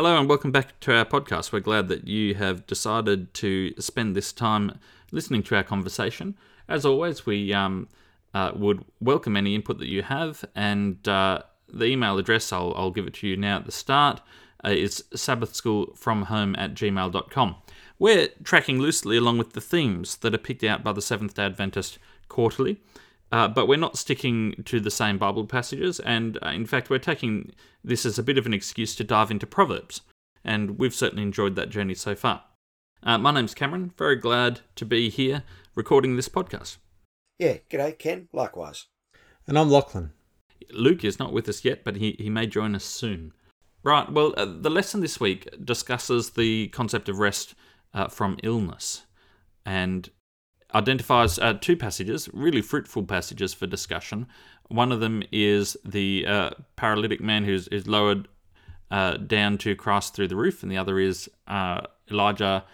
Hello and welcome back to our podcast. We're glad that you have decided to spend this time listening to our conversation. As always, we um, uh, would welcome any input that you have, and uh, the email address, I'll, I'll give it to you now at the start, uh, is sabbathschoolfromhome at gmail.com. We're tracking loosely along with the themes that are picked out by the Seventh day Adventist quarterly. Uh, but we're not sticking to the same Bible passages, and uh, in fact, we're taking this as a bit of an excuse to dive into Proverbs, and we've certainly enjoyed that journey so far. Uh, my name's Cameron, very glad to be here recording this podcast. Yeah, g'day, Ken, likewise. And I'm Lachlan. Luke is not with us yet, but he, he may join us soon. Right, well, uh, the lesson this week discusses the concept of rest uh, from illness. And identifies uh, two passages, really fruitful passages for discussion. One of them is the uh, paralytic man who's is lowered uh, down to Christ through the roof, and the other is uh, Elijah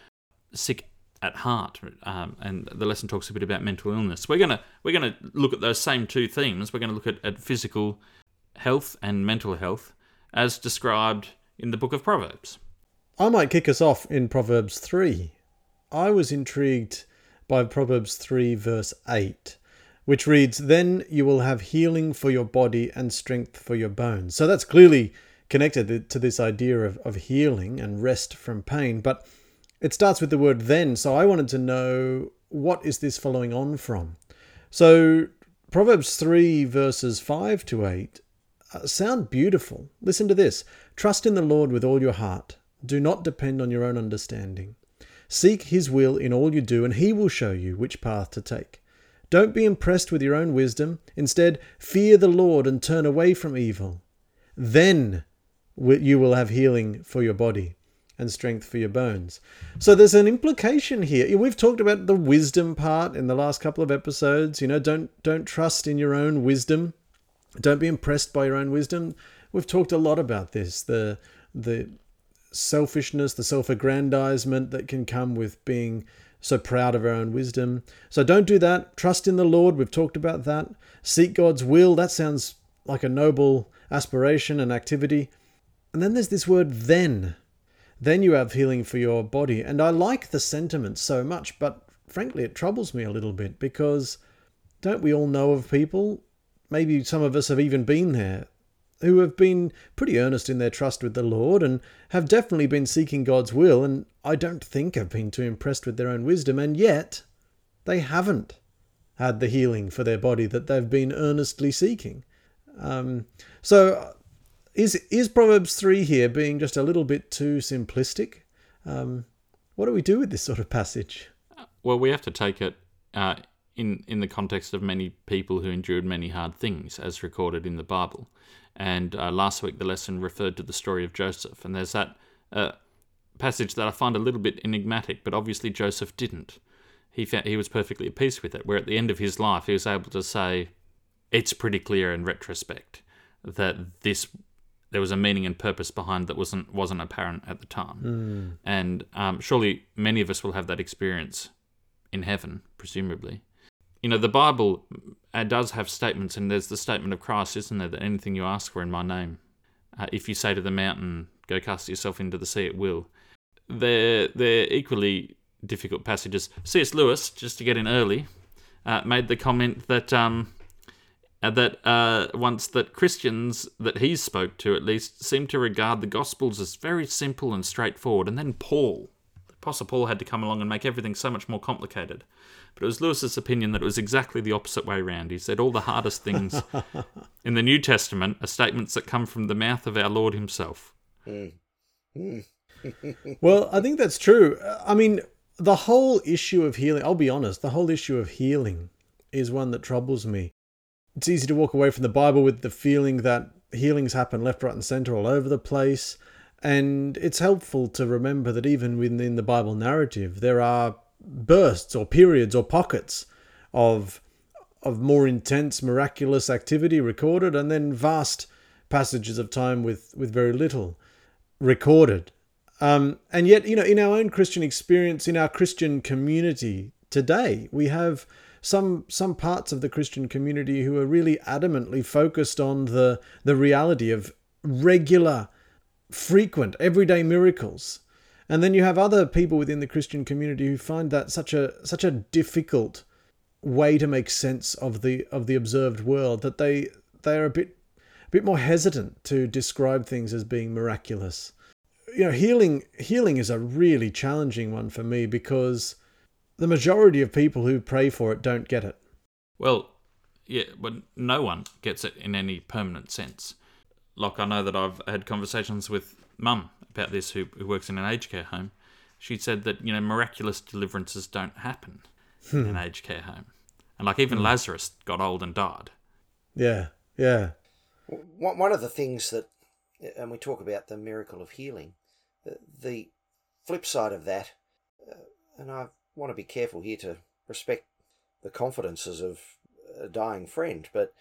sick at heart. Um, and the lesson talks a bit about mental illness. We're gonna we're gonna look at those same two themes. We're gonna look at, at physical health and mental health as described in the book of Proverbs. I might kick us off in Proverbs three. I was intrigued by Proverbs 3, verse 8, which reads, Then you will have healing for your body and strength for your bones. So that's clearly connected to this idea of, of healing and rest from pain. But it starts with the word then. So I wanted to know what is this following on from? So Proverbs 3, verses 5 to 8 uh, sound beautiful. Listen to this Trust in the Lord with all your heart. Do not depend on your own understanding. Seek His will in all you do, and He will show you which path to take. Don't be impressed with your own wisdom. Instead, fear the Lord and turn away from evil. Then you will have healing for your body and strength for your bones. So there's an implication here. We've talked about the wisdom part in the last couple of episodes. You know, don't don't trust in your own wisdom. Don't be impressed by your own wisdom. We've talked a lot about this. The the selfishness, the self aggrandizement that can come with being so proud of our own wisdom. So don't do that. Trust in the Lord. We've talked about that. Seek God's will. That sounds like a noble aspiration and activity. And then there's this word then. Then you have healing for your body. And I like the sentiment so much, but frankly, it troubles me a little bit because don't we all know of people? Maybe some of us have even been there who have been pretty earnest in their trust with the Lord and have definitely been seeking God's will, and I don't think have been too impressed with their own wisdom, and yet they haven't had the healing for their body that they've been earnestly seeking. Um, so, is is Proverbs three here being just a little bit too simplistic? Um, what do we do with this sort of passage? Well, we have to take it uh, in in the context of many people who endured many hard things, as recorded in the Bible. And uh, last week, the lesson referred to the story of Joseph. And there's that uh, passage that I find a little bit enigmatic, but obviously Joseph didn't. He, found, he was perfectly at peace with it, where at the end of his life, he was able to say, it's pretty clear in retrospect that this there was a meaning and purpose behind that wasn't wasn't apparent at the time. Mm. And um, surely many of us will have that experience in heaven, presumably you know, the Bible uh, does have statements, and there's the statement of Christ, isn't there, that anything you ask for in my name, uh, if you say to the mountain, go cast yourself into the sea, it will. They're, they're equally difficult passages. C.S. Lewis, just to get in early, uh, made the comment that um, uh, that uh, once that Christians that he spoke to at least seem to regard the Gospels as very simple and straightforward, and then Paul, Apostle Paul, had to come along and make everything so much more complicated. But it was Lewis's opinion that it was exactly the opposite way around. He said all the hardest things in the New Testament are statements that come from the mouth of our Lord Himself. well, I think that's true. I mean, the whole issue of healing, I'll be honest, the whole issue of healing is one that troubles me. It's easy to walk away from the Bible with the feeling that healings happen left, right, and center all over the place. And it's helpful to remember that even within the Bible narrative, there are bursts or periods or pockets of of more intense miraculous activity recorded and then vast passages of time with with very little recorded. Um, and yet you know in our own christian experience in our christian community today we have some some parts of the christian community who are really adamantly focused on the the reality of regular frequent, everyday miracles. And then you have other people within the Christian community who find that such a such a difficult way to make sense of the of the observed world that they they are a bit a bit more hesitant to describe things as being miraculous. You know, healing healing is a really challenging one for me because the majority of people who pray for it don't get it. Well, yeah, but no one gets it in any permanent sense. Like I know that I've had conversations with mum about this, who, who works in an aged care home. She said that you know miraculous deliverances don't happen in an aged care home, and like even Lazarus got old and died. Yeah, yeah. One one of the things that, and we talk about the miracle of healing, uh, the flip side of that, uh, and I want to be careful here to respect the confidences of a dying friend, but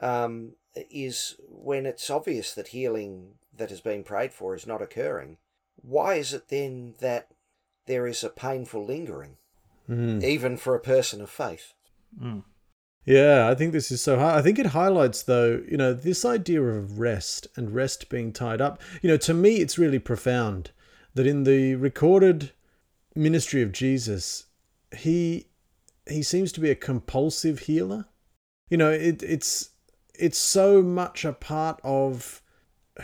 um, is when it's obvious that healing that has been prayed for is not occurring. Why is it then that there is a painful lingering, hmm. even for a person of faith? Hmm. Yeah, I think this is so hard. I think it highlights, though, you know, this idea of rest and rest being tied up. You know, to me, it's really profound that in the recorded ministry of Jesus, he he seems to be a compulsive healer. You know, it, it's it's so much a part of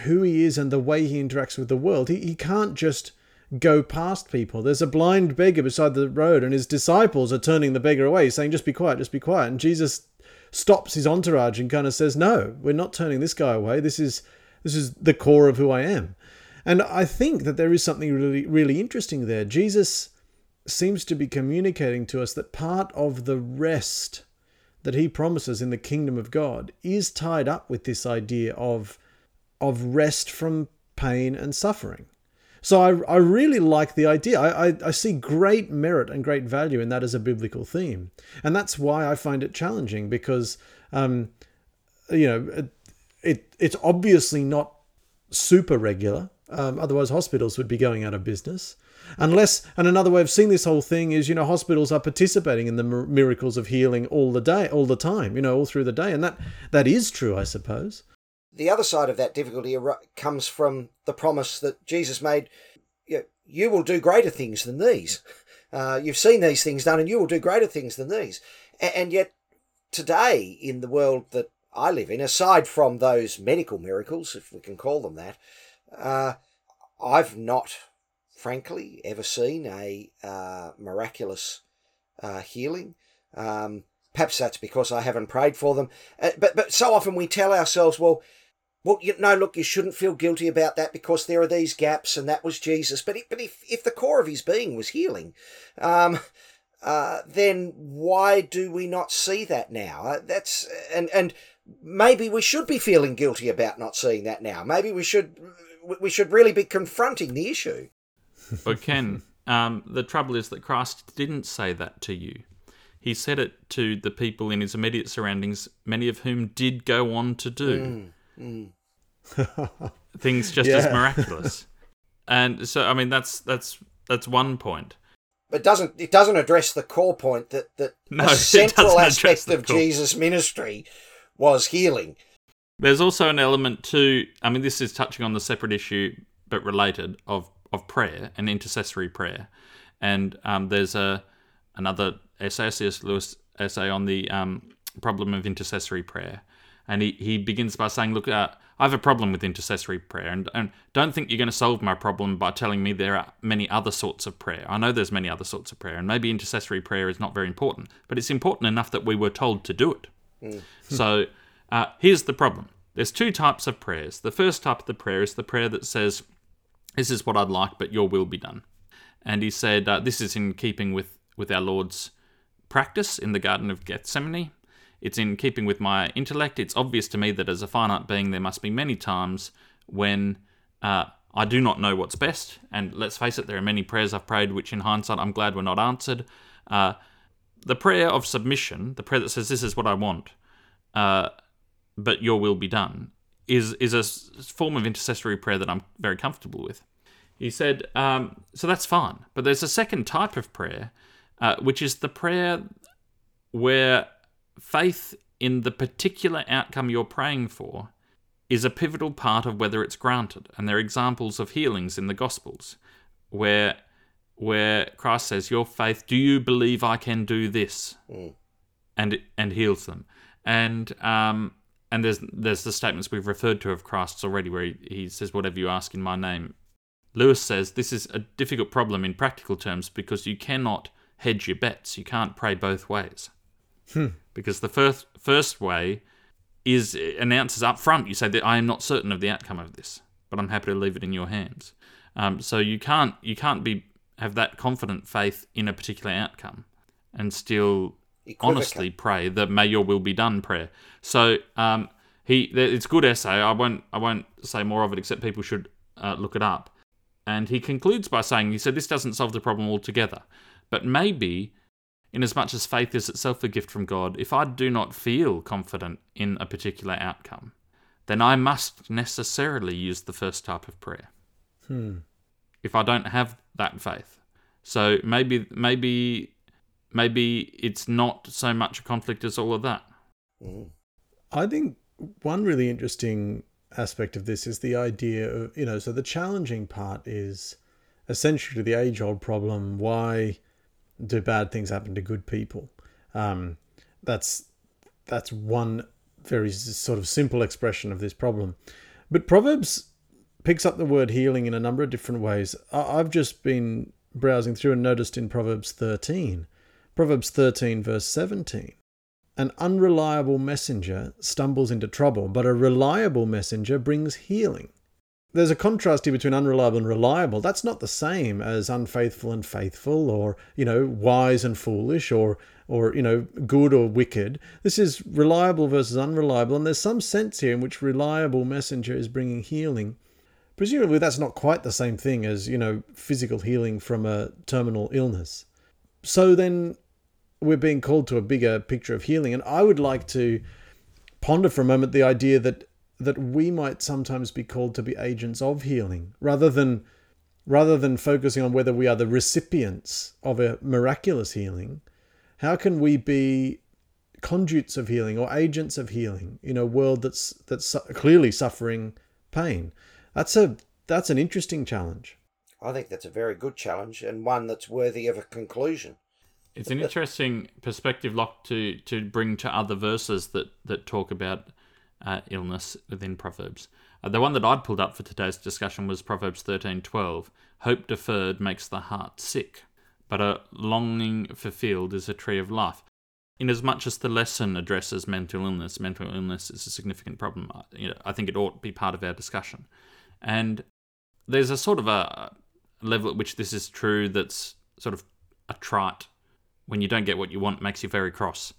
who he is and the way he interacts with the world. He he can't just go past people. There's a blind beggar beside the road, and his disciples are turning the beggar away, saying, Just be quiet, just be quiet. And Jesus stops his entourage and kind of says, No, we're not turning this guy away. This is this is the core of who I am. And I think that there is something really, really interesting there. Jesus seems to be communicating to us that part of the rest that he promises in the kingdom of God is tied up with this idea of of rest from pain and suffering. So I, I really like the idea. I, I, I see great merit and great value in that as a biblical theme. And that's why I find it challenging because, um, you know, it, it it's obviously not super regular. Um, otherwise, hospitals would be going out of business. Unless, and another way of seeing this whole thing is, you know, hospitals are participating in the miracles of healing all the day, all the time, you know, all through the day, and that that is true, I suppose. The other side of that difficulty comes from the promise that Jesus made you, will do greater things than these. Uh, you've seen these things done, and you will do greater things than these. And yet, today, in the world that I live in, aside from those medical miracles, if we can call them that, uh, I've not, frankly, ever seen a uh, miraculous uh, healing. Um, perhaps that's because I haven't prayed for them. Uh, but but so often we tell ourselves, well, well, you know, look, you shouldn't feel guilty about that because there are these gaps, and that was Jesus. But but if if the core of his being was healing, um, uh, then why do we not see that now? Uh, that's and and maybe we should be feeling guilty about not seeing that now. Maybe we should we should really be confronting the issue. But Ken, um, the trouble is that Christ didn't say that to you. He said it to the people in his immediate surroundings, many of whom did go on to do things just as miraculous. and so, I mean, that's that's that's one point. But doesn't it doesn't address the core point that that No, central aspect of core. Jesus' ministry was healing. There's also an element to, I mean, this is touching on the separate issue but related of of prayer and intercessory prayer. And um, there's a another essay, C.S. Lewis essay on the um, problem of intercessory prayer. And he, he begins by saying, Look, uh, I have a problem with intercessory prayer, and, and don't think you're going to solve my problem by telling me there are many other sorts of prayer. I know there's many other sorts of prayer, and maybe intercessory prayer is not very important, but it's important enough that we were told to do it. So uh, here's the problem there's two types of prayers. The first type of the prayer is the prayer that says, This is what I'd like, but your will be done. And he said, uh, This is in keeping with, with our Lord's practice in the Garden of Gethsemane. It's in keeping with my intellect. It's obvious to me that as a finite being, there must be many times when uh, I do not know what's best. And let's face it, there are many prayers I've prayed which, in hindsight, I'm glad were not answered. Uh, the prayer of submission, the prayer that says, This is what I want, uh, but your will be done, is, is a form of intercessory prayer that I'm very comfortable with. He said, um, So that's fine. But there's a second type of prayer, uh, which is the prayer where faith in the particular outcome you're praying for is a pivotal part of whether it's granted. And there are examples of healings in the Gospels where where Christ says, "Your faith, do you believe I can do this?" and and heals them. And um and there's there's the statements we've referred to of Christ's already, where he, he says, "Whatever you ask in my name." Lewis says this is a difficult problem in practical terms because you cannot hedge your bets. You can't pray both ways. Because the first first way is announces up front. You say that I am not certain of the outcome of this, but I'm happy to leave it in your hands. Um, so you can't you can't be have that confident faith in a particular outcome and still. Honestly pray that may your will be done prayer. So um, he it's good essay. I won't I won't say more of it except people should uh, look it up. And he concludes by saying he said this doesn't solve the problem altogether, but maybe inasmuch as much as faith is itself a gift from God, if I do not feel confident in a particular outcome, then I must necessarily use the first type of prayer. If I don't have that faith. So maybe maybe maybe it's not so much a conflict as all of that. I think one really interesting aspect of this is the idea of, you know, so the challenging part is essentially the age old problem why do bad things happen to good people? Um, that's that's one very sort of simple expression of this problem. But Proverbs picks up the word healing in a number of different ways. I've just been browsing through and noticed in Proverbs 13, Proverbs 13, verse 17. An unreliable messenger stumbles into trouble, but a reliable messenger brings healing. There's a contrast here between unreliable and reliable. That's not the same as unfaithful and faithful, or you know, wise and foolish, or or you know, good or wicked. This is reliable versus unreliable, and there's some sense here in which reliable messenger is bringing healing. Presumably, that's not quite the same thing as you know, physical healing from a terminal illness. So then, we're being called to a bigger picture of healing. And I would like to ponder for a moment the idea that that we might sometimes be called to be agents of healing rather than rather than focusing on whether we are the recipients of a miraculous healing how can we be conduits of healing or agents of healing in a world that's that's clearly suffering pain that's a that's an interesting challenge I think that's a very good challenge and one that's worthy of a conclusion. It's an interesting perspective, Locke, to to bring to other verses that that talk about uh, illness within Proverbs. Uh, the one that I'd pulled up for today's discussion was Proverbs thirteen twelve. Hope deferred makes the heart sick, but a longing fulfilled is a tree of life. Inasmuch as the lesson addresses mental illness, mental illness is a significant problem. You know, I think it ought to be part of our discussion, and there's a sort of a level at which this is true that's sort of a trite when you don't get what you want makes you very cross.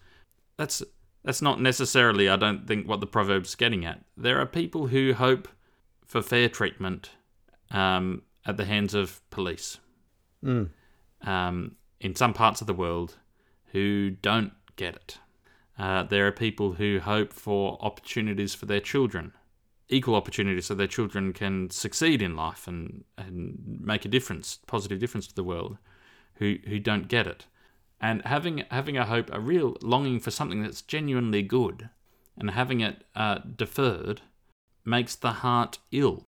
That's that's not necessarily, I don't think, what the proverb's getting at. There are people who hope for fair treatment um, at the hands of police Mm. um, in some parts of the world who don't get it. Uh, there are people who hope for opportunities for their children, equal opportunities so their children can succeed in life and, and make a difference, positive difference to the world, who, who don't get it. And having having a hope, a real longing for something that's genuinely good, and having it uh, deferred, makes the heart ill.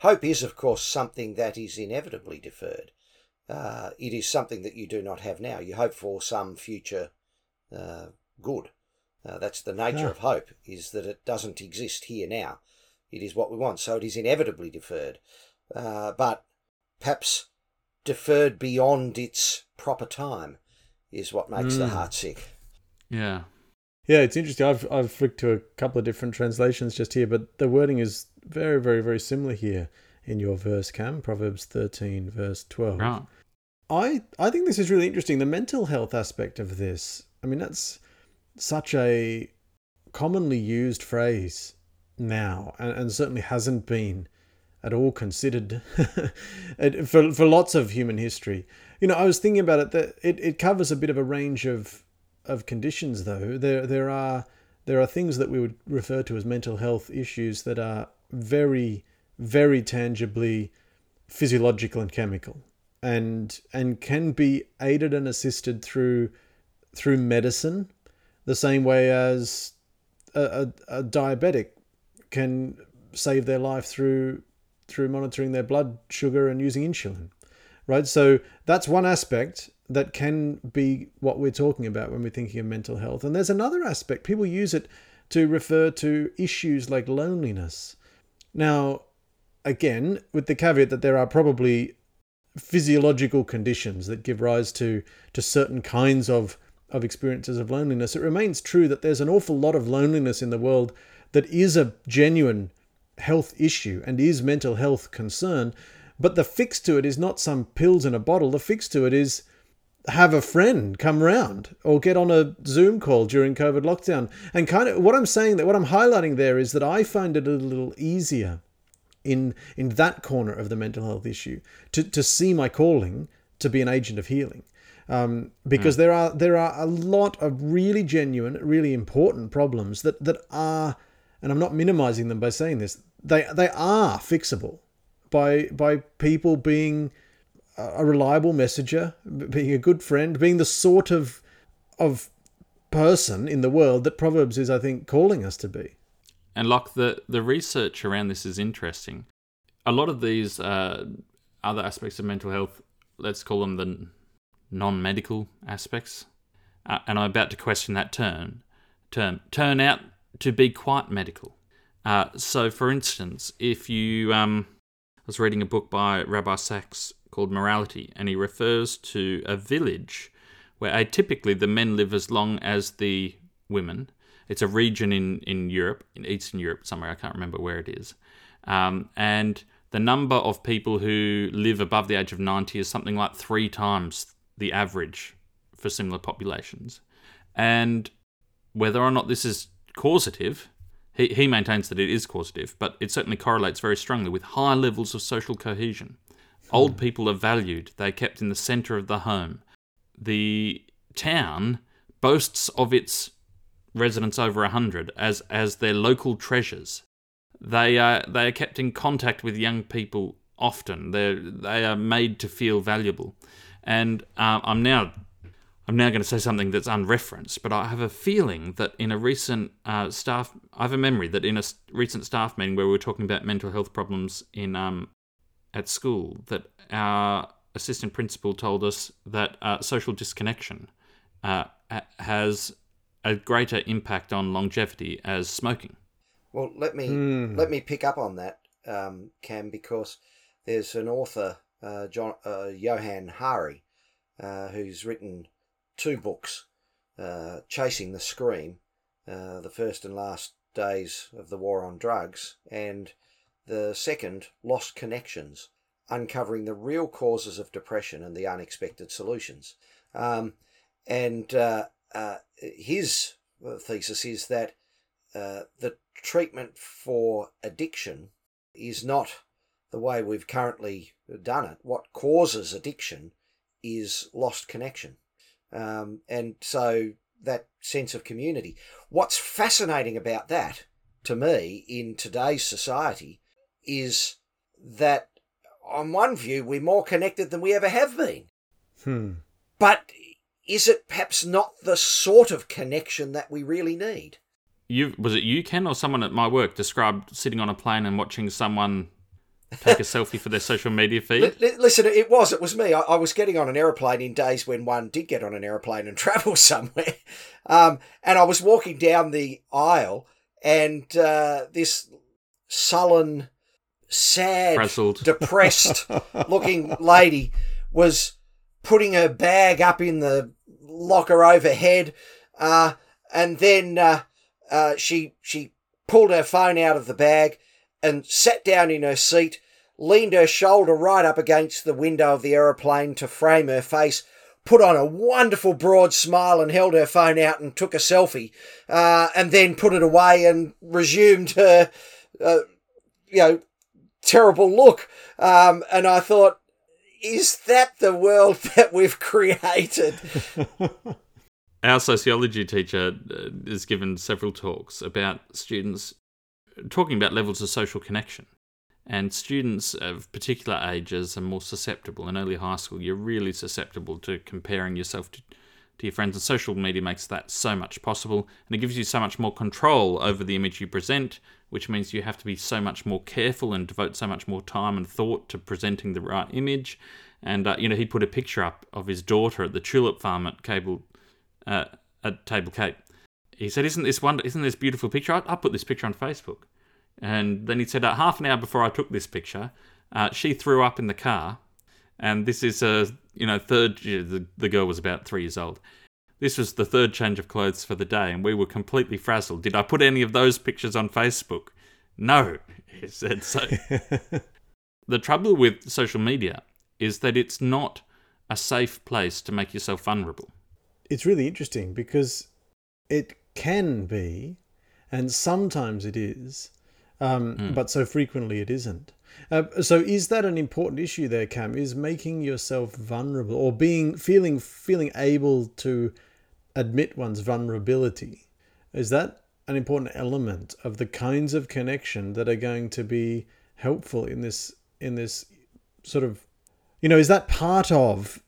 Hope is, of course, something that is inevitably deferred. Uh, it is something that you do not have now. You hope for some future uh, good. Uh, that's the nature Yeah. of hope, is that it doesn't exist here now. It is what we want, so it is inevitably deferred. Uh, but perhaps deferred beyond its proper time is what makes the Mm. heart sick. Yeah. Yeah, it's interesting. I've I've flicked to a couple of different translations just here, but the wording is very, very, very similar here in your verse, Cam. Proverbs thirteen, verse twelve. Right. I I think this is really interesting. The mental health aspect of this. I mean, that's such a commonly used phrase now, and, and certainly hasn't been at all considered for for lots of human history. You know, I was thinking about it that it, it covers a bit of a range of of conditions though. There there are there are things that we would refer to as mental health issues that are very very tangibly physiological and chemical and and can be aided and assisted through through medicine the same way as a, a, a diabetic can save their life through through monitoring their blood sugar and using insulin, right? So that's one aspect that can be what we're talking about when we're thinking of mental health. And there's another aspect. People use it to refer to issues like loneliness. Now, again, with the caveat that there are probably physiological conditions that give rise to to certain kinds of of experiences of loneliness, it remains true that there's an awful lot of loneliness in the world that is a genuine health issue and is mental health concern. But the fix to it is not some pills in a bottle. The fix to it is have a friend come round or get on a Zoom call during COVID lockdown. And kind of what I'm saying that what I'm highlighting there is that I find it a little easier in in that corner of the mental health issue to, to see my calling to be an agent of healing. Um, because mm. there are there are a lot of really genuine, really important problems that that are, and I'm not minimizing them by saying this. They they are fixable by by people being a reliable messenger, being a good friend, being the sort of of person in the world that Proverbs is, I think, calling us to be. And like the the research around this is interesting. A lot of these uh, other aspects of mental health, let's call them the non-medical aspects, uh, and I'm about to question that term, term turn out to be quite medical. Uh, so, for instance, if you, um, was reading a book by Rabbi Sacks called Morality, and he refers to a village where atypically the men live as long as the women, it's a region in, in Europe, in Eastern Europe somewhere. I can't remember where it is. Um, and the number of people who live above the age of 90 is something like three times the average for similar populations. And whether or not this is causative, he, he maintains that it is causative, but it certainly correlates very strongly with high levels of social cohesion. Hmm. Old people are valued, they're kept in the centre of the home. The town boasts of its residents over 100 as, as their local treasures. They are, they are kept in contact with young people often. They're, they are made to feel valuable. And uh, I'm now I'm now going to say something that's unreferenced, but I have a feeling that in a recent uh, staff, I have a memory that in a recent staff meeting where we were talking about mental health problems in um, at school, that our assistant principal told us that uh, social disconnection uh, has a greater impact on longevity as smoking. Well, let me mm. let me pick up on that, um, Cam, because there's an author, uh, John uh, Johann Hari, uh, who's written two books, uh, "Chasing the Scream," uh, the first and last days of the war on drugs, and the second, "Lost Connections," uncovering the real causes of depression and the unexpected solutions. Um, and uh, uh, his thesis is that uh, the treatment for addiction is not the way we've currently done it. What causes addiction is lost connection. Um, and so that sense of community. What's fascinating about that to me in today's society is that on one view we're more connected than we ever have been. Hmm. But is it perhaps not the sort of connection that we really need? You was it you Ken or someone at my work described sitting on a plane and watching someone take a selfie for their social media feed? Listen, it was it was me. I, I, was getting on an aeroplane in days when one did get on an aeroplane and travel somewhere, um, and I was walking down the aisle, and uh, this sullen, sad, Frazzled. depressed looking lady was putting her bag up in the locker overhead, uh, and then uh, uh, she she pulled her phone out of the bag and sat down in her seat, leaned her shoulder right up against the window of the aeroplane to frame her face, put on a wonderful broad smile and held her phone out and took a selfie, uh, and then put it away and resumed her, uh, you know, terrible look. Um, and I thought, is that the world that we've created? Our sociology teacher uh, has given several talks about students talking about levels of social connection. And students of particular ages are more susceptible. In early high school, you're really susceptible to comparing yourself to, to your friends. And social media makes that so much possible, and it gives you so much more control over the image you present, which means you have to be so much more careful and devote so much more time and thought to presenting the right image. And uh, you know, he put a picture up of his daughter at the tulip farm at Cable, uh, at Table Cape. He said, "Isn't this wonder? Isn't this beautiful picture? I, I put this picture on Facebook." And then he said, uh, half an hour before I took this picture, uh, she threw up in the car. And this is a, you know, third, the, the girl was about three years old. This was the third change of clothes for the day, and we were completely frazzled. Did I put any of those pictures on Facebook? No, he said so. the trouble with social media is that it's not a safe place to make yourself vulnerable. It's really interesting because it can be, and sometimes it is, um, mm. but so frequently it isn't. Uh, so is that an important issue there, Cam? Is making yourself vulnerable or being feeling feeling able to admit one's vulnerability is that an important element of the kinds of connection that are going to be helpful in this in this sort of you know is that part of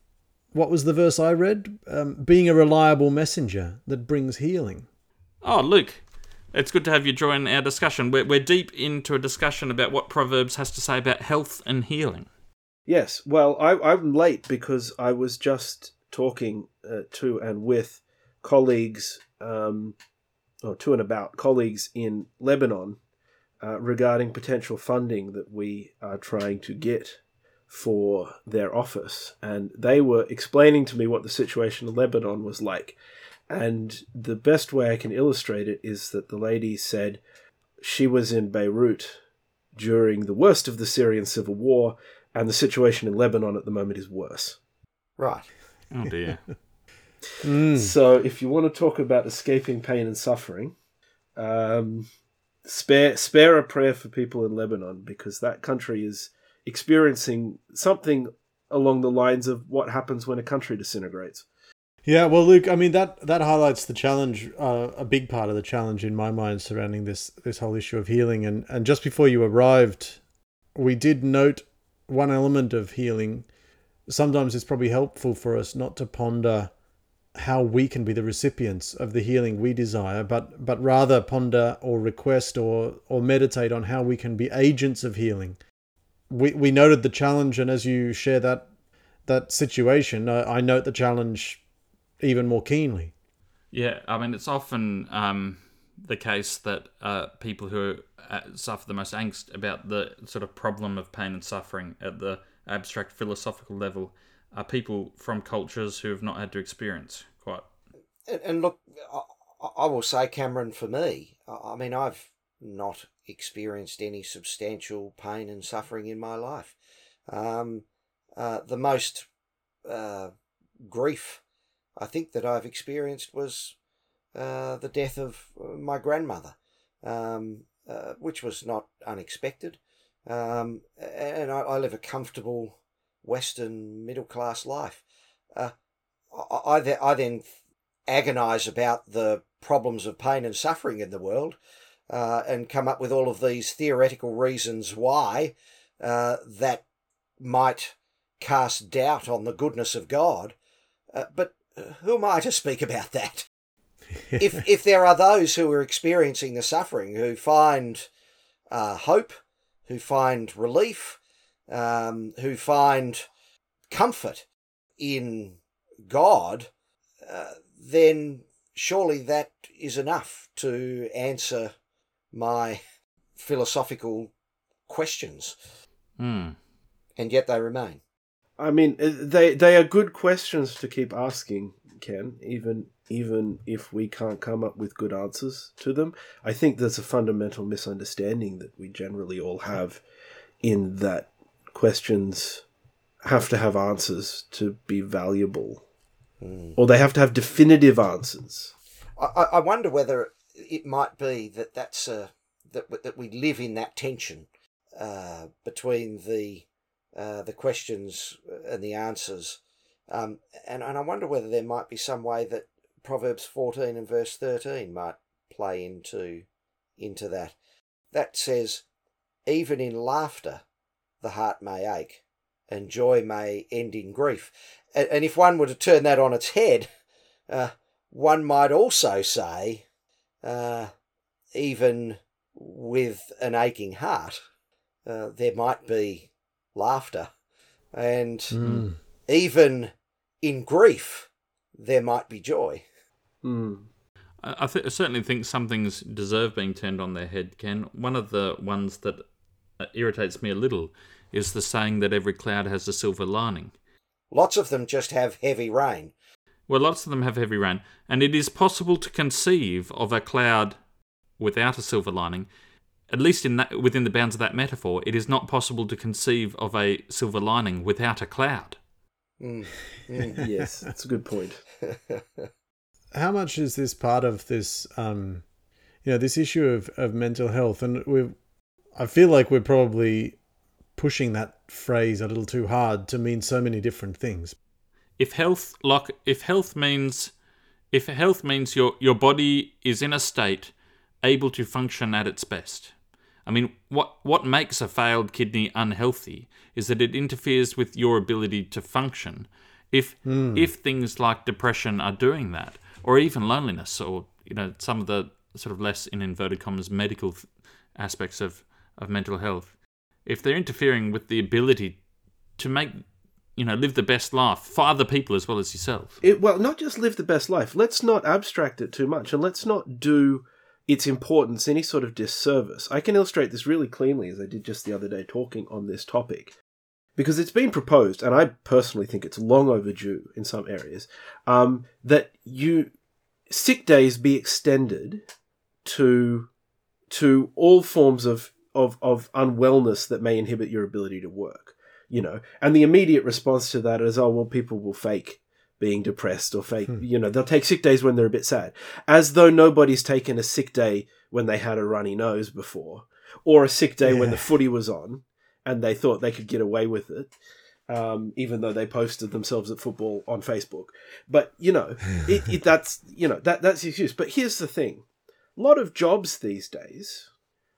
what was the verse I read? Um, being a reliable messenger that brings healing. Oh, Luke, it's good to have you join our discussion. We're, we're deep into a discussion about what Proverbs has to say about health and healing. Yes, well, I, am late because I was just talking uh, to and with colleagues, um, or to and about colleagues in Lebanon uh, regarding potential funding that we are trying to get for their office. And they were explaining to me what the situation in Lebanon was like. And the best way I can illustrate it is that the lady said she was in Beirut during the worst of the Syrian civil war, and the situation in Lebanon at the moment is worse. Right. Oh dear. mm. So, if you want to talk about escaping pain and suffering, um, spare spare a prayer for people in Lebanon because that country is experiencing something along the lines of what happens when a country disintegrates. Yeah, well, Luke, I mean that that highlights the challenge, uh, a big part of the challenge in my mind surrounding this this whole issue of healing. And and just before you arrived, we did note one element of healing. Sometimes it's probably helpful for us not to ponder how we can be the recipients of the healing we desire, but but rather ponder or request or or meditate on how we can be agents of healing. We we noted the challenge, and as you share that that situation, I, I note the challenge even more keenly. Yeah, I mean, it's often um, the case that uh, people who uh, suffer the most angst about the sort of problem of pain and suffering at the abstract philosophical level are people from cultures who have not had to experience quite. And, and look, I, I will say, Cameron, for me, I mean, I've not experienced any substantial pain and suffering in my life. Um, uh, the most uh, grief I think that I've experienced was uh, the death of uh, my grandmother, um, uh, which was not unexpected. Um, and I, I, live a comfortable Western middle class life. Uh, I, I, I then agonize about the problems of pain and suffering in the world uh, and come up with all of these theoretical reasons why uh, that might cast doubt on the goodness of God. but who am I to speak about that? if if there are those who are experiencing the suffering who find uh, hope, who find relief, um, who find comfort in God, uh, then surely that is enough to answer my philosophical questions. Mm. And yet they remain. I mean, uh, they they are good questions to keep asking, Ken. Even even if we can't come up with good answers to them, I think there's a fundamental misunderstanding that we generally all have, in that questions have to have answers to be valuable, mm. or they have to have definitive answers. I, I wonder whether it might be that that's a that that we live in that tension uh, between the uh, the questions and the answers. Um, and, and I wonder whether there might be some way that Proverbs 14 and verse 13 might play into, into that. That says, even in laughter, the heart may ache, and joy may end in grief. And, and if one were to turn that on its head, uh, one might also say, uh, even with an aching heart, uh, there might be laughter. And Mm. even in grief, there might be joy. Mm. I, I, th- I certainly think some things deserve being turned on their head, Ken. One of the ones that uh, irritates me a little is the saying that every cloud has a silver lining. Lots of them just have heavy rain. Well, lots of them have heavy rain, and it is possible to conceive of a cloud without a silver lining. At least in that, within the bounds of that metaphor, it is not possible to conceive of a silver lining without a cloud. Mm, mm. Yes, that's a good point. how much is this part of this um you know this issue of, of mental health and we i feel like we're probably pushing that phrase a little too hard to mean so many different things If health, like if health means, if health means your your body is in a state able to function at its best. I mean, what what makes a failed kidney unhealthy is that it interferes with your ability to function. If hmm. if things like depression are doing that, or even loneliness, or you know some of the sort of less in inverted commas medical th- aspects of of mental health, if they're interfering with the ability to make you know live the best life for other people as well as yourself. It, well, not just live the best life. Let's not abstract it too much, and let's not do its importance any sort of disservice. I can illustrate this really cleanly, as I did just the other day talking on this topic, because it's been proposed, and I personally think it's long overdue in some areas, um, that you sick days be extended to to all forms of, of of unwellness that may inhibit your ability to work. You know, and the immediate response to that is, oh well, people will fake being depressed or fake, you know, they'll take sick days when they're a bit sad, as though nobody's taken a sick day when they had a runny nose before, or a sick day when the footy was on and they thought they could get away with it, um, even though they posted themselves at football on Facebook. But you know, it, it, that's you know that that's the excuse. But here's the thing: a lot of jobs these days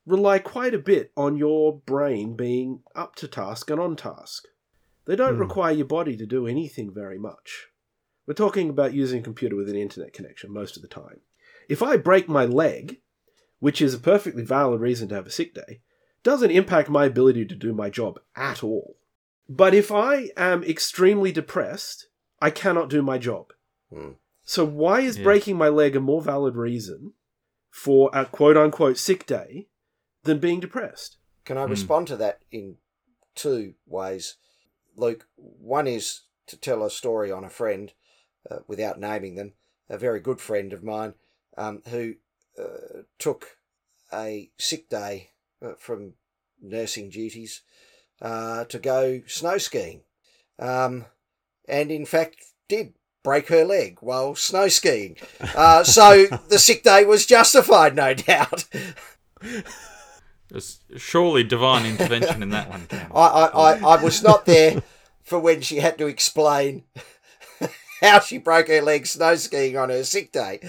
rely quite a bit on your brain being up to task and on task. They don't Hmm. require your body to do anything very much. We're talking about using a computer with an internet connection most of the time. If I break my leg, which is a perfectly valid reason to have a sick day, doesn't impact my ability to do my job at all. But if I am extremely depressed, I cannot do my job. Hmm. So why is Yeah. breaking my leg a more valid reason for a quote unquote sick day than being depressed? Can I Hmm. respond to that in two ways, Luke? One is to tell a story on a friend, uh, without naming them, a very good friend of mine, um, who uh, took a sick day uh, from nursing duties uh, to go snow skiing, um, and in fact did break her leg while snow skiing. Uh, so the sick day was justified, no doubt. There's surely divine intervention in that one. I, I, I, I was not there for when she had to explain how she broke her leg snow skiing on her sick day.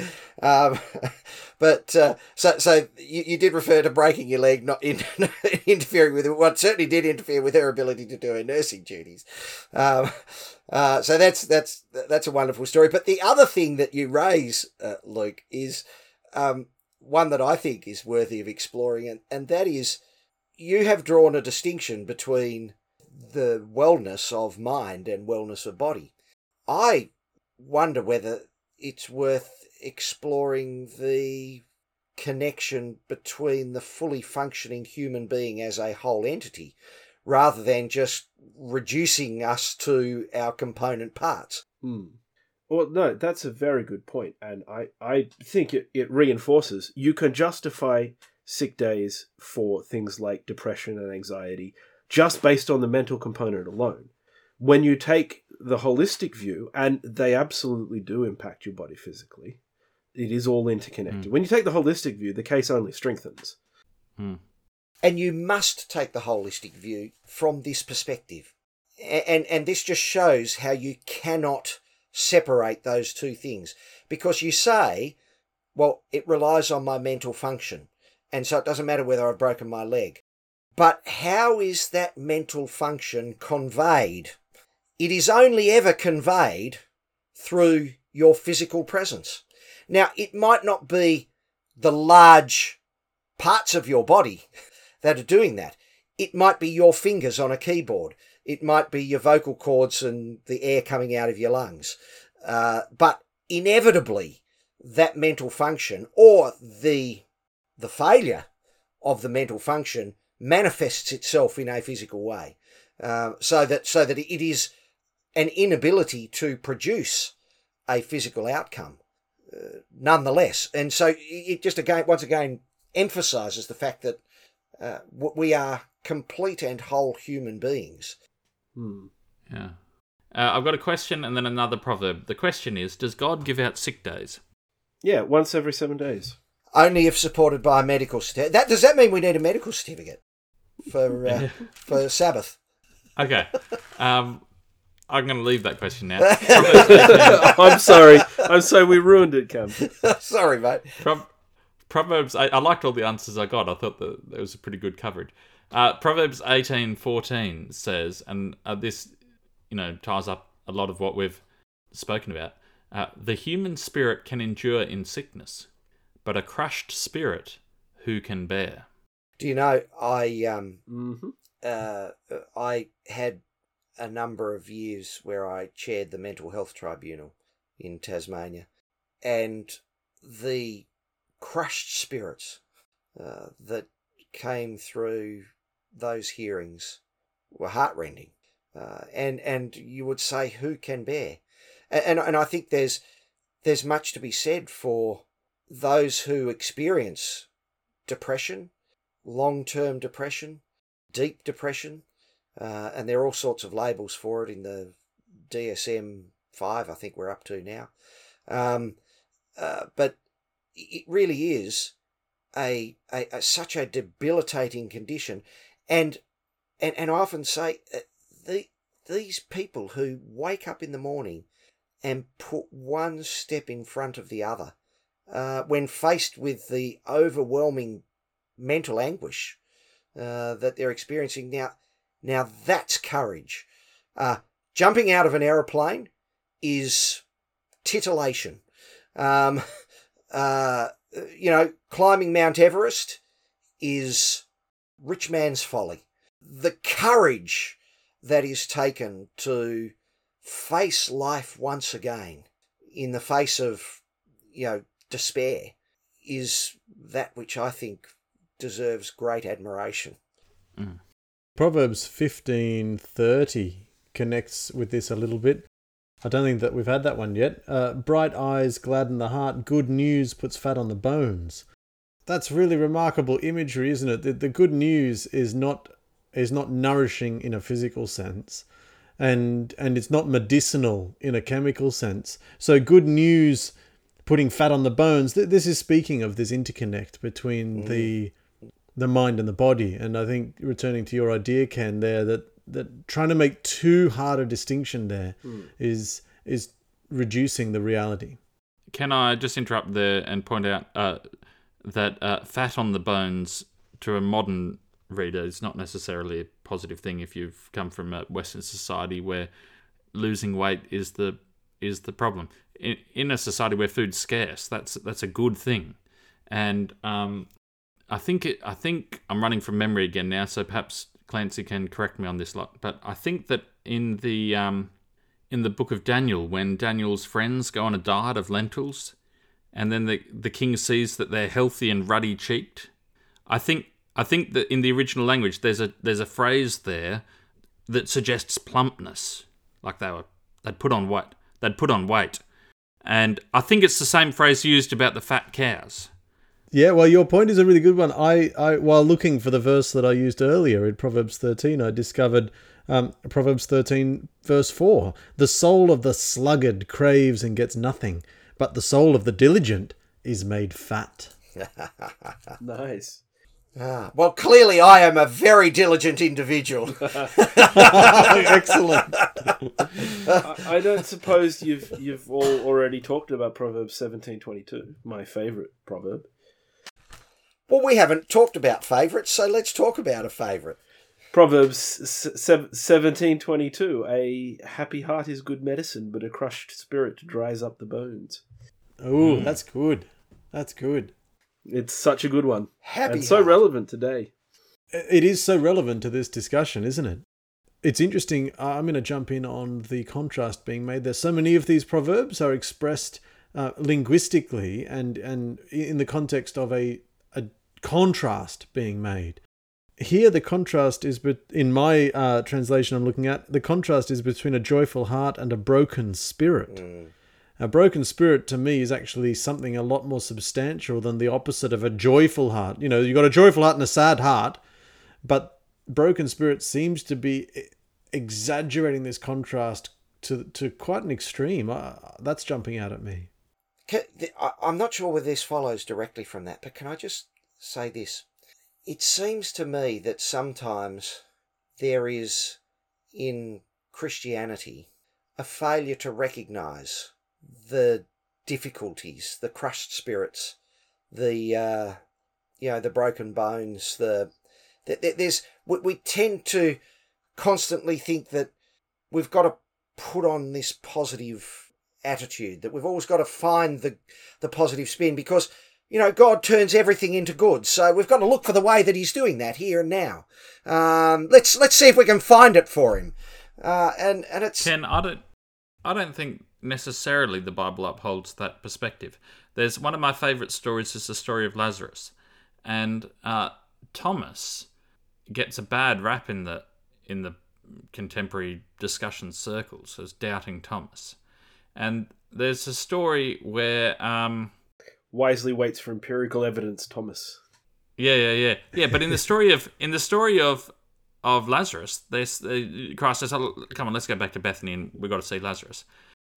Um, but uh, so so you, you did refer to breaking your leg, not in, interfering with what certainly did interfere with her ability to do her nursing duties. Um, uh, so that's that's that's a wonderful story. But the other thing that you raise, uh, Luke, is um, one that I think is worthy of exploring, and, and that is you have drawn a distinction between the wellness of mind and wellness of body. I wonder whether it's worth exploring the connection between the fully functioning human being as a whole entity rather than just reducing us to our component parts. Hmm. Well, no, that's a very good point, and I, I think it, it reinforces you can justify sick days for things like depression and anxiety just based on the mental component alone. When you take the holistic view, and they absolutely do impact your body physically, it is all interconnected. When you take the holistic view, the case only strengthens. Hmm. And you must take the holistic view from this perspective. And, and this just shows how you cannot separate those two things. Because you say, well, it relies on my mental function. And so it doesn't matter whether I've broken my leg. But how is that mental function conveyed? It is only ever conveyed through your physical presence. Now, it might not be the large parts of your body that are doing that. It might be your fingers on a keyboard. It might be your vocal cords and the air coming out of your lungs. Uh, but inevitably, that mental function or the the failure of the mental function manifests itself in a physical way, uh, so that so that it is an inability to produce a physical outcome, uh, nonetheless. And so it just again, once again, emphasises the fact that uh, we are complete and whole human beings. Hmm. Yeah. Uh, I've got a question and then another proverb. The question is Does God give out sick days? Yeah, once every seven days. Only if supported by a medical certificate. That, does that mean we need a medical certificate for, uh, for Sabbath? Okay. Um, I'm going to leave that question now. I'm sorry. I'm sorry we ruined it, Cam. Sorry, mate. Pro- Proverbs. I, I liked all the answers I got. I thought that that was a pretty good coverage. Uh, Proverbs eighteen fourteen says, and uh, this, you know, ties up a lot of what we've spoken about. Uh, the human spirit can endure in sickness, but a crushed spirit who can bear? Do you know I um hmm uh I had a number of years where I chaired the mental health tribunal in Tasmania, and the crushed spirits uh, that came through those hearings were heartrending, uh, and and you would say who can bear, and, and and I think there's there's much to be said for those who experience depression, long term depression, deep depression, uh, and there are all sorts of labels for it in the DSM five. I think we're up to now, um, uh, but it really is a, a, a such a debilitating condition, and and and I often say uh, the these people who wake up in the morning and put one step in front of the other uh, when faced with the overwhelming mental anguish uh, that they're experiencing now. Now that's courage. Uh, jumping out of an aeroplane is titillation. Um, uh, you know, climbing Mount Everest is rich man's folly. The courage that is taken to face life once again in the face of, you know, despair is that which I think deserves great admiration. Proverbs 15:30 connects with this a little bit. I don't think that we've had that one yet. Uh, bright eyes gladden the heart. Good news puts fat on the bones. That's really remarkable imagery, isn't it? The, the good news is not is not nourishing in a physical sense, and and it's not medicinal in a chemical sense. So good news putting fat on the bones. Th- this is speaking of this interconnect between the the mind and the body. And I think returning to your idea, Ken, there that that trying to make too hard a distinction there is is reducing the reality. Can I just interrupt there and point out uh, that uh, fat on the bones to a modern reader is not necessarily a positive thing if you've come from a Western society where losing weight is the is the problem. In, in a society where food's scarce, that's that's a good thing, and um, I think it. I think I'm running from memory again now, so perhaps Clancy can correct me on this lot. But I think that in the um, in the book of Daniel, when Daniel's friends go on a diet of lentils, and then the the king sees that they're healthy and ruddy cheeked, I think I think that in the original language there's a there's a phrase there that suggests plumpness, like they were they'd put on weight, they'd put on weight, and I think it's the same phrase used about the fat cows. Yeah, well, your point is a really good one. I, I while looking for the verse that I used earlier in Proverbs 13, I discovered um, Proverbs 13, verse 4. The soul of the sluggard craves and gets nothing, but the soul of the diligent is made fat. Nice. Ah, well, clearly I am a very diligent individual. Excellent. I, I don't suppose you've you've all already talked about Proverbs seventeen twenty two, my favourite proverb. Well, we haven't talked about favourites, so let's talk about a favourite. Proverbs seventeen twenty two. A happy heart is good medicine, but a crushed spirit dries up the bones. Oh, mm. that's good. That's good. It's such a good one. Happy and so heart. relevant today. It is so relevant to this discussion, isn't it? It's interesting. I'm going to jump in on the contrast being made there. So many of these proverbs are expressed uh, linguistically and, and in the context of a, a contrast being made. Here, the contrast is, be- in my uh, translation I'm looking at, the contrast is between a joyful heart and a broken spirit. Mm. A broken spirit to me is actually something a lot more substantial than the opposite of a joyful heart. You know, you've got a joyful heart and a sad heart, but broken spirit seems to be exaggerating this contrast to to quite an extreme. Uh, that's jumping out at me. I'm not sure whether this follows directly from that, but can I just say this? It seems to me that sometimes there is in Christianity a failure to recognize the difficulties, the crushed spirits, the uh, you know the broken bones, the, the there's we, we tend to constantly think that we've got to put on this positive attitude that we've always got to find the the positive spin because you know God turns everything into good. So we've got to look for the way that he's doing that here and now. Um, let's let's see if we can find it for him. Uh, and and it's Ken I don't I don't think necessarily the Bible upholds that perspective. There's one of my favorite stories is the story of Lazarus. And uh, Thomas gets a bad rap in the in the contemporary discussion circles as doubting Thomas. And there's a story where um, wisely waits for empirical evidence, Thomas. Yeah, yeah, yeah, yeah. But in the story of in the story of of Lazarus, this uh, Christ says, oh, "Come on, let's go back to Bethany, and we've got to see Lazarus."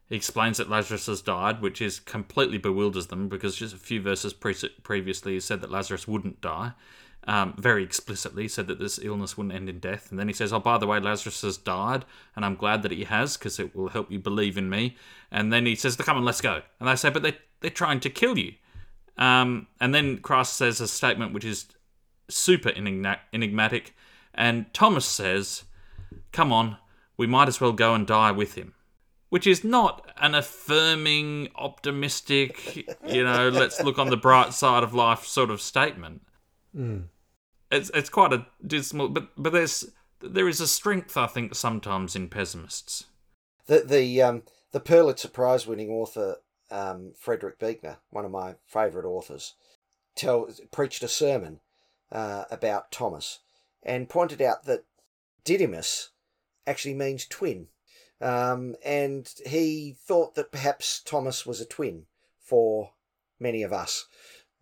He explains that Lazarus has died, which is completely bewilders them because just a few verses pre- previously he said that Lazarus wouldn't die um, very explicitly said that this illness wouldn't end in death. And then he says, Oh, by the way, Lazarus has died, and I'm glad that he has because it will help you believe in me. And then he says, Come on, let's go. And they say, But they, they're trying to kill you. Um, and then Christ says a statement which is super enigmatic. And Thomas says, Come on, we might as well go and die with him. Which is not an affirming, optimistic, you know, let's look on the bright side of life sort of statement. Mm it's it's quite a dismal, but but there's there is a strength I think sometimes in pessimists. The the um the Pulitzer Prize winning author um, Frederick Buechner, one of my favourite authors, tell preached a sermon uh, about Thomas and pointed out that Didymus actually means twin. Um, and he thought that perhaps Thomas was a twin for many of us.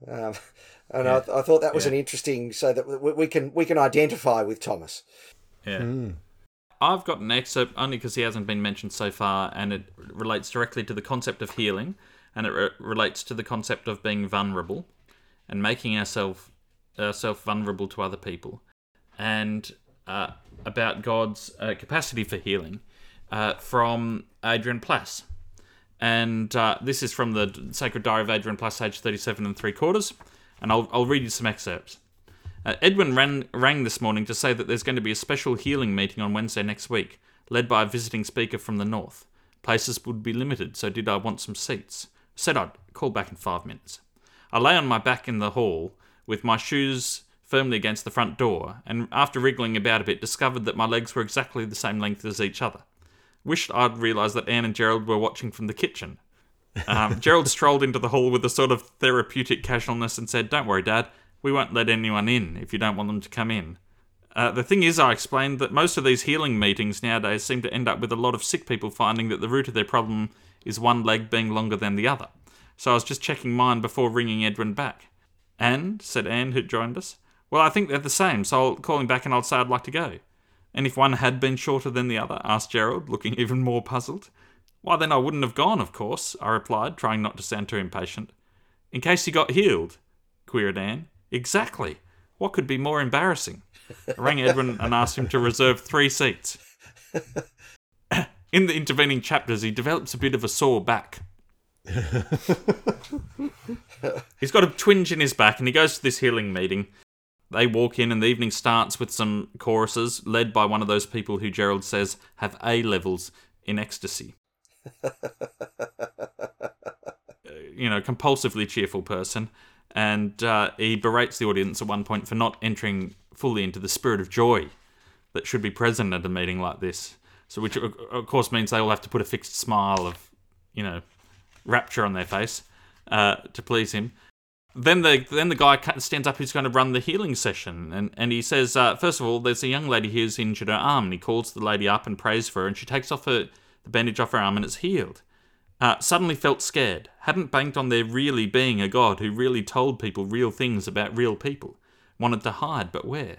Um, and yeah. I, I, thought that was yeah. an interesting, so that we, we, can we can identify with Thomas. Yeah. Mm. I've got an excerpt only because he hasn't been mentioned so far, and it relates directly to the concept of healing, and it re- relates to the concept of being vulnerable, and making ourselves ourselves vulnerable to other people, and uh, about God's uh, capacity for healing, uh, from Adrian Plass. And uh, this is from the Sacred Diary of Adrian Plass, age 37 and three quarters and I'll, I'll read you some excerpts. Uh, Edwin ran, rang this morning to say that there's going to be a special healing meeting on Wednesday next week, led by a visiting speaker from the north. Places would be limited, so did I want some seats? Said I'd call back in five minutes. I lay on my back in the hall, with my shoes firmly against the front door, and after wriggling about a bit, discovered that my legs were exactly the same length as each other. Wished I'd realised that Anne and Gerald were watching from the kitchen, um, Gerald strolled into the hall with a sort of therapeutic casualness and said, Don't worry, Dad, we won't let anyone in if you don't want them to come in. Uh, the thing is, I explained that most of these healing meetings nowadays seem to end up with a lot of sick people finding that the root of their problem is one leg being longer than the other. So I was just checking mine before ringing Edwin back. And, said Anne, who joined us, well, I think they're the same, so I'll call him back and I'll say I'd like to go. And if one had been shorter than the other? asked Gerald, looking even more puzzled. Why, then I wouldn't have gone, of course, I replied, trying not to sound too impatient. In case you got healed? queried Anne. Exactly. What could be more embarrassing? I rang Edwin and asked him to reserve three seats. In the intervening chapters, he develops a bit of a sore back. He's got a twinge in his back and he goes to this healing meeting. they walk in, and the evening starts with some choruses led by one of those people who Gerald says have A levels in ecstasy. Uh, you know, compulsively cheerful person, and uh, he berates the audience at one point for not entering fully into the spirit of joy that should be present at a meeting like this. So, which of course means they all have to put a fixed smile of, you know, rapture on their face uh, to please him. Then the then the guy stands up who's going to run the healing session, and and he says, uh, first of all, there's a young lady who's injured her arm, and he calls the lady up and prays for her, and she takes off her the bandage off her arm, and it's healed. Uh, suddenly felt scared, hadn't banked on there really being a god who really told people real things about real people, wanted to hide, but where?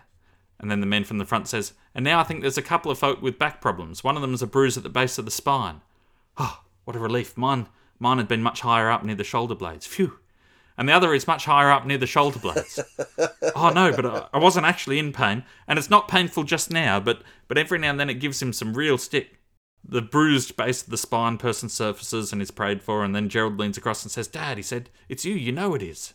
And then the man from the front says, and now I think there's a couple of folk with back problems. One of them is a bruise at the base of the spine. Oh, what a relief! Mine, mine had been much higher up near the shoulder blades. Phew and the other is much higher up near the shoulder blades. oh no, but I wasn't actually in pain, and it's not painful just now, but but every now and then it gives him some real stick. The bruised base of the spine person surfaces and is prayed for, and then Gerald leans across and says, Dad, he said, it's you, you know it is.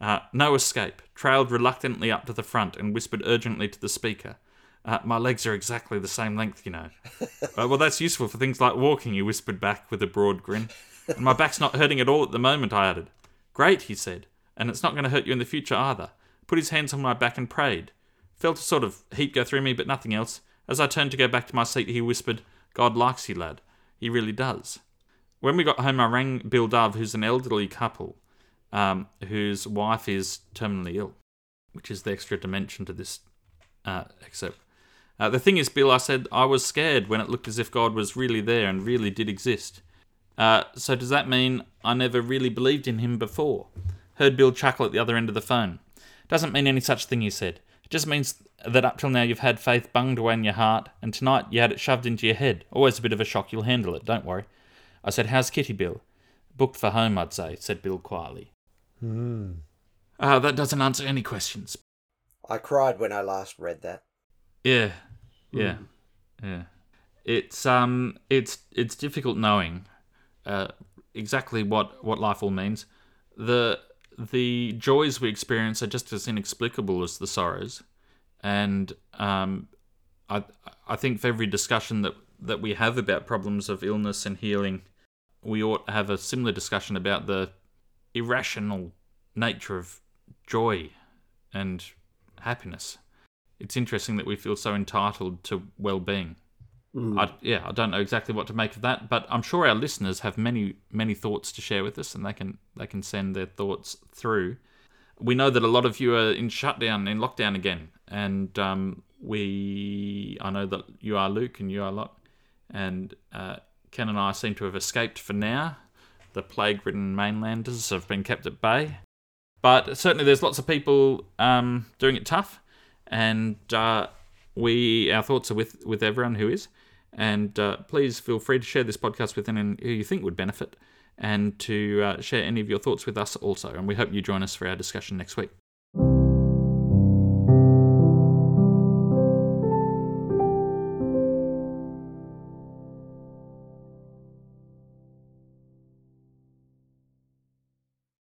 Uh, no escape, trailed reluctantly up to the front and whispered urgently to the speaker. Uh, my legs are exactly the same length, you know. uh, well, that's useful for things like walking, he whispered back with a broad grin. And my back's not hurting at all at the moment, I added. Great, he said, and it's not going to hurt you in the future either. Put his hands on my back and prayed. Felt a sort of heat go through me, but nothing else. As I turned to go back to my seat, he whispered, God likes you, lad. He really does. When we got home, I rang Bill Dove, who's an elderly couple um, whose wife is terminally ill, which is the extra dimension to this uh, excerpt. Uh, the thing is, Bill, I said, I was scared when it looked as if God was really there and really did exist. Uh, so does that mean I never really believed in him before? Heard Bill chuckle at the other end of the phone. Doesn't mean any such thing, he said. It just means that up till now you've had faith bunged away in your heart, and tonight you had it shoved into your head. Always a bit of a shock, you'll handle it, don't worry. I said, How's Kitty, Bill? Booked for home, I'd say, said Bill quietly. Hmm. Uh, that doesn't answer any questions. I cried when I last read that. Yeah, yeah, mm. yeah. It's um, it's it's difficult knowing uh, exactly what, what life all means. The the joys we experience are just as inexplicable as the sorrows, and um, I I think for every discussion that that we have about problems of illness and healing, we ought to have a similar discussion about the irrational nature of joy and happiness. It's interesting that we feel so entitled to well-being. Mm. I, yeah, I don't know exactly what to make of that, but I'm sure our listeners have many many thoughts to share with us, and they can they can send their thoughts through. We know that a lot of you are in shutdown, in lockdown again, and um, we I know that you are Luke and you are Lot, and uh, Ken and I seem to have escaped for now. The plague-ridden mainlanders have been kept at bay, but certainly there's lots of people um, doing it tough, and uh, we our thoughts are with with everyone who is. And uh, please feel free to share this podcast with anyone who you think would benefit and to uh, share any of your thoughts with us also. And we hope you join us for our discussion next week.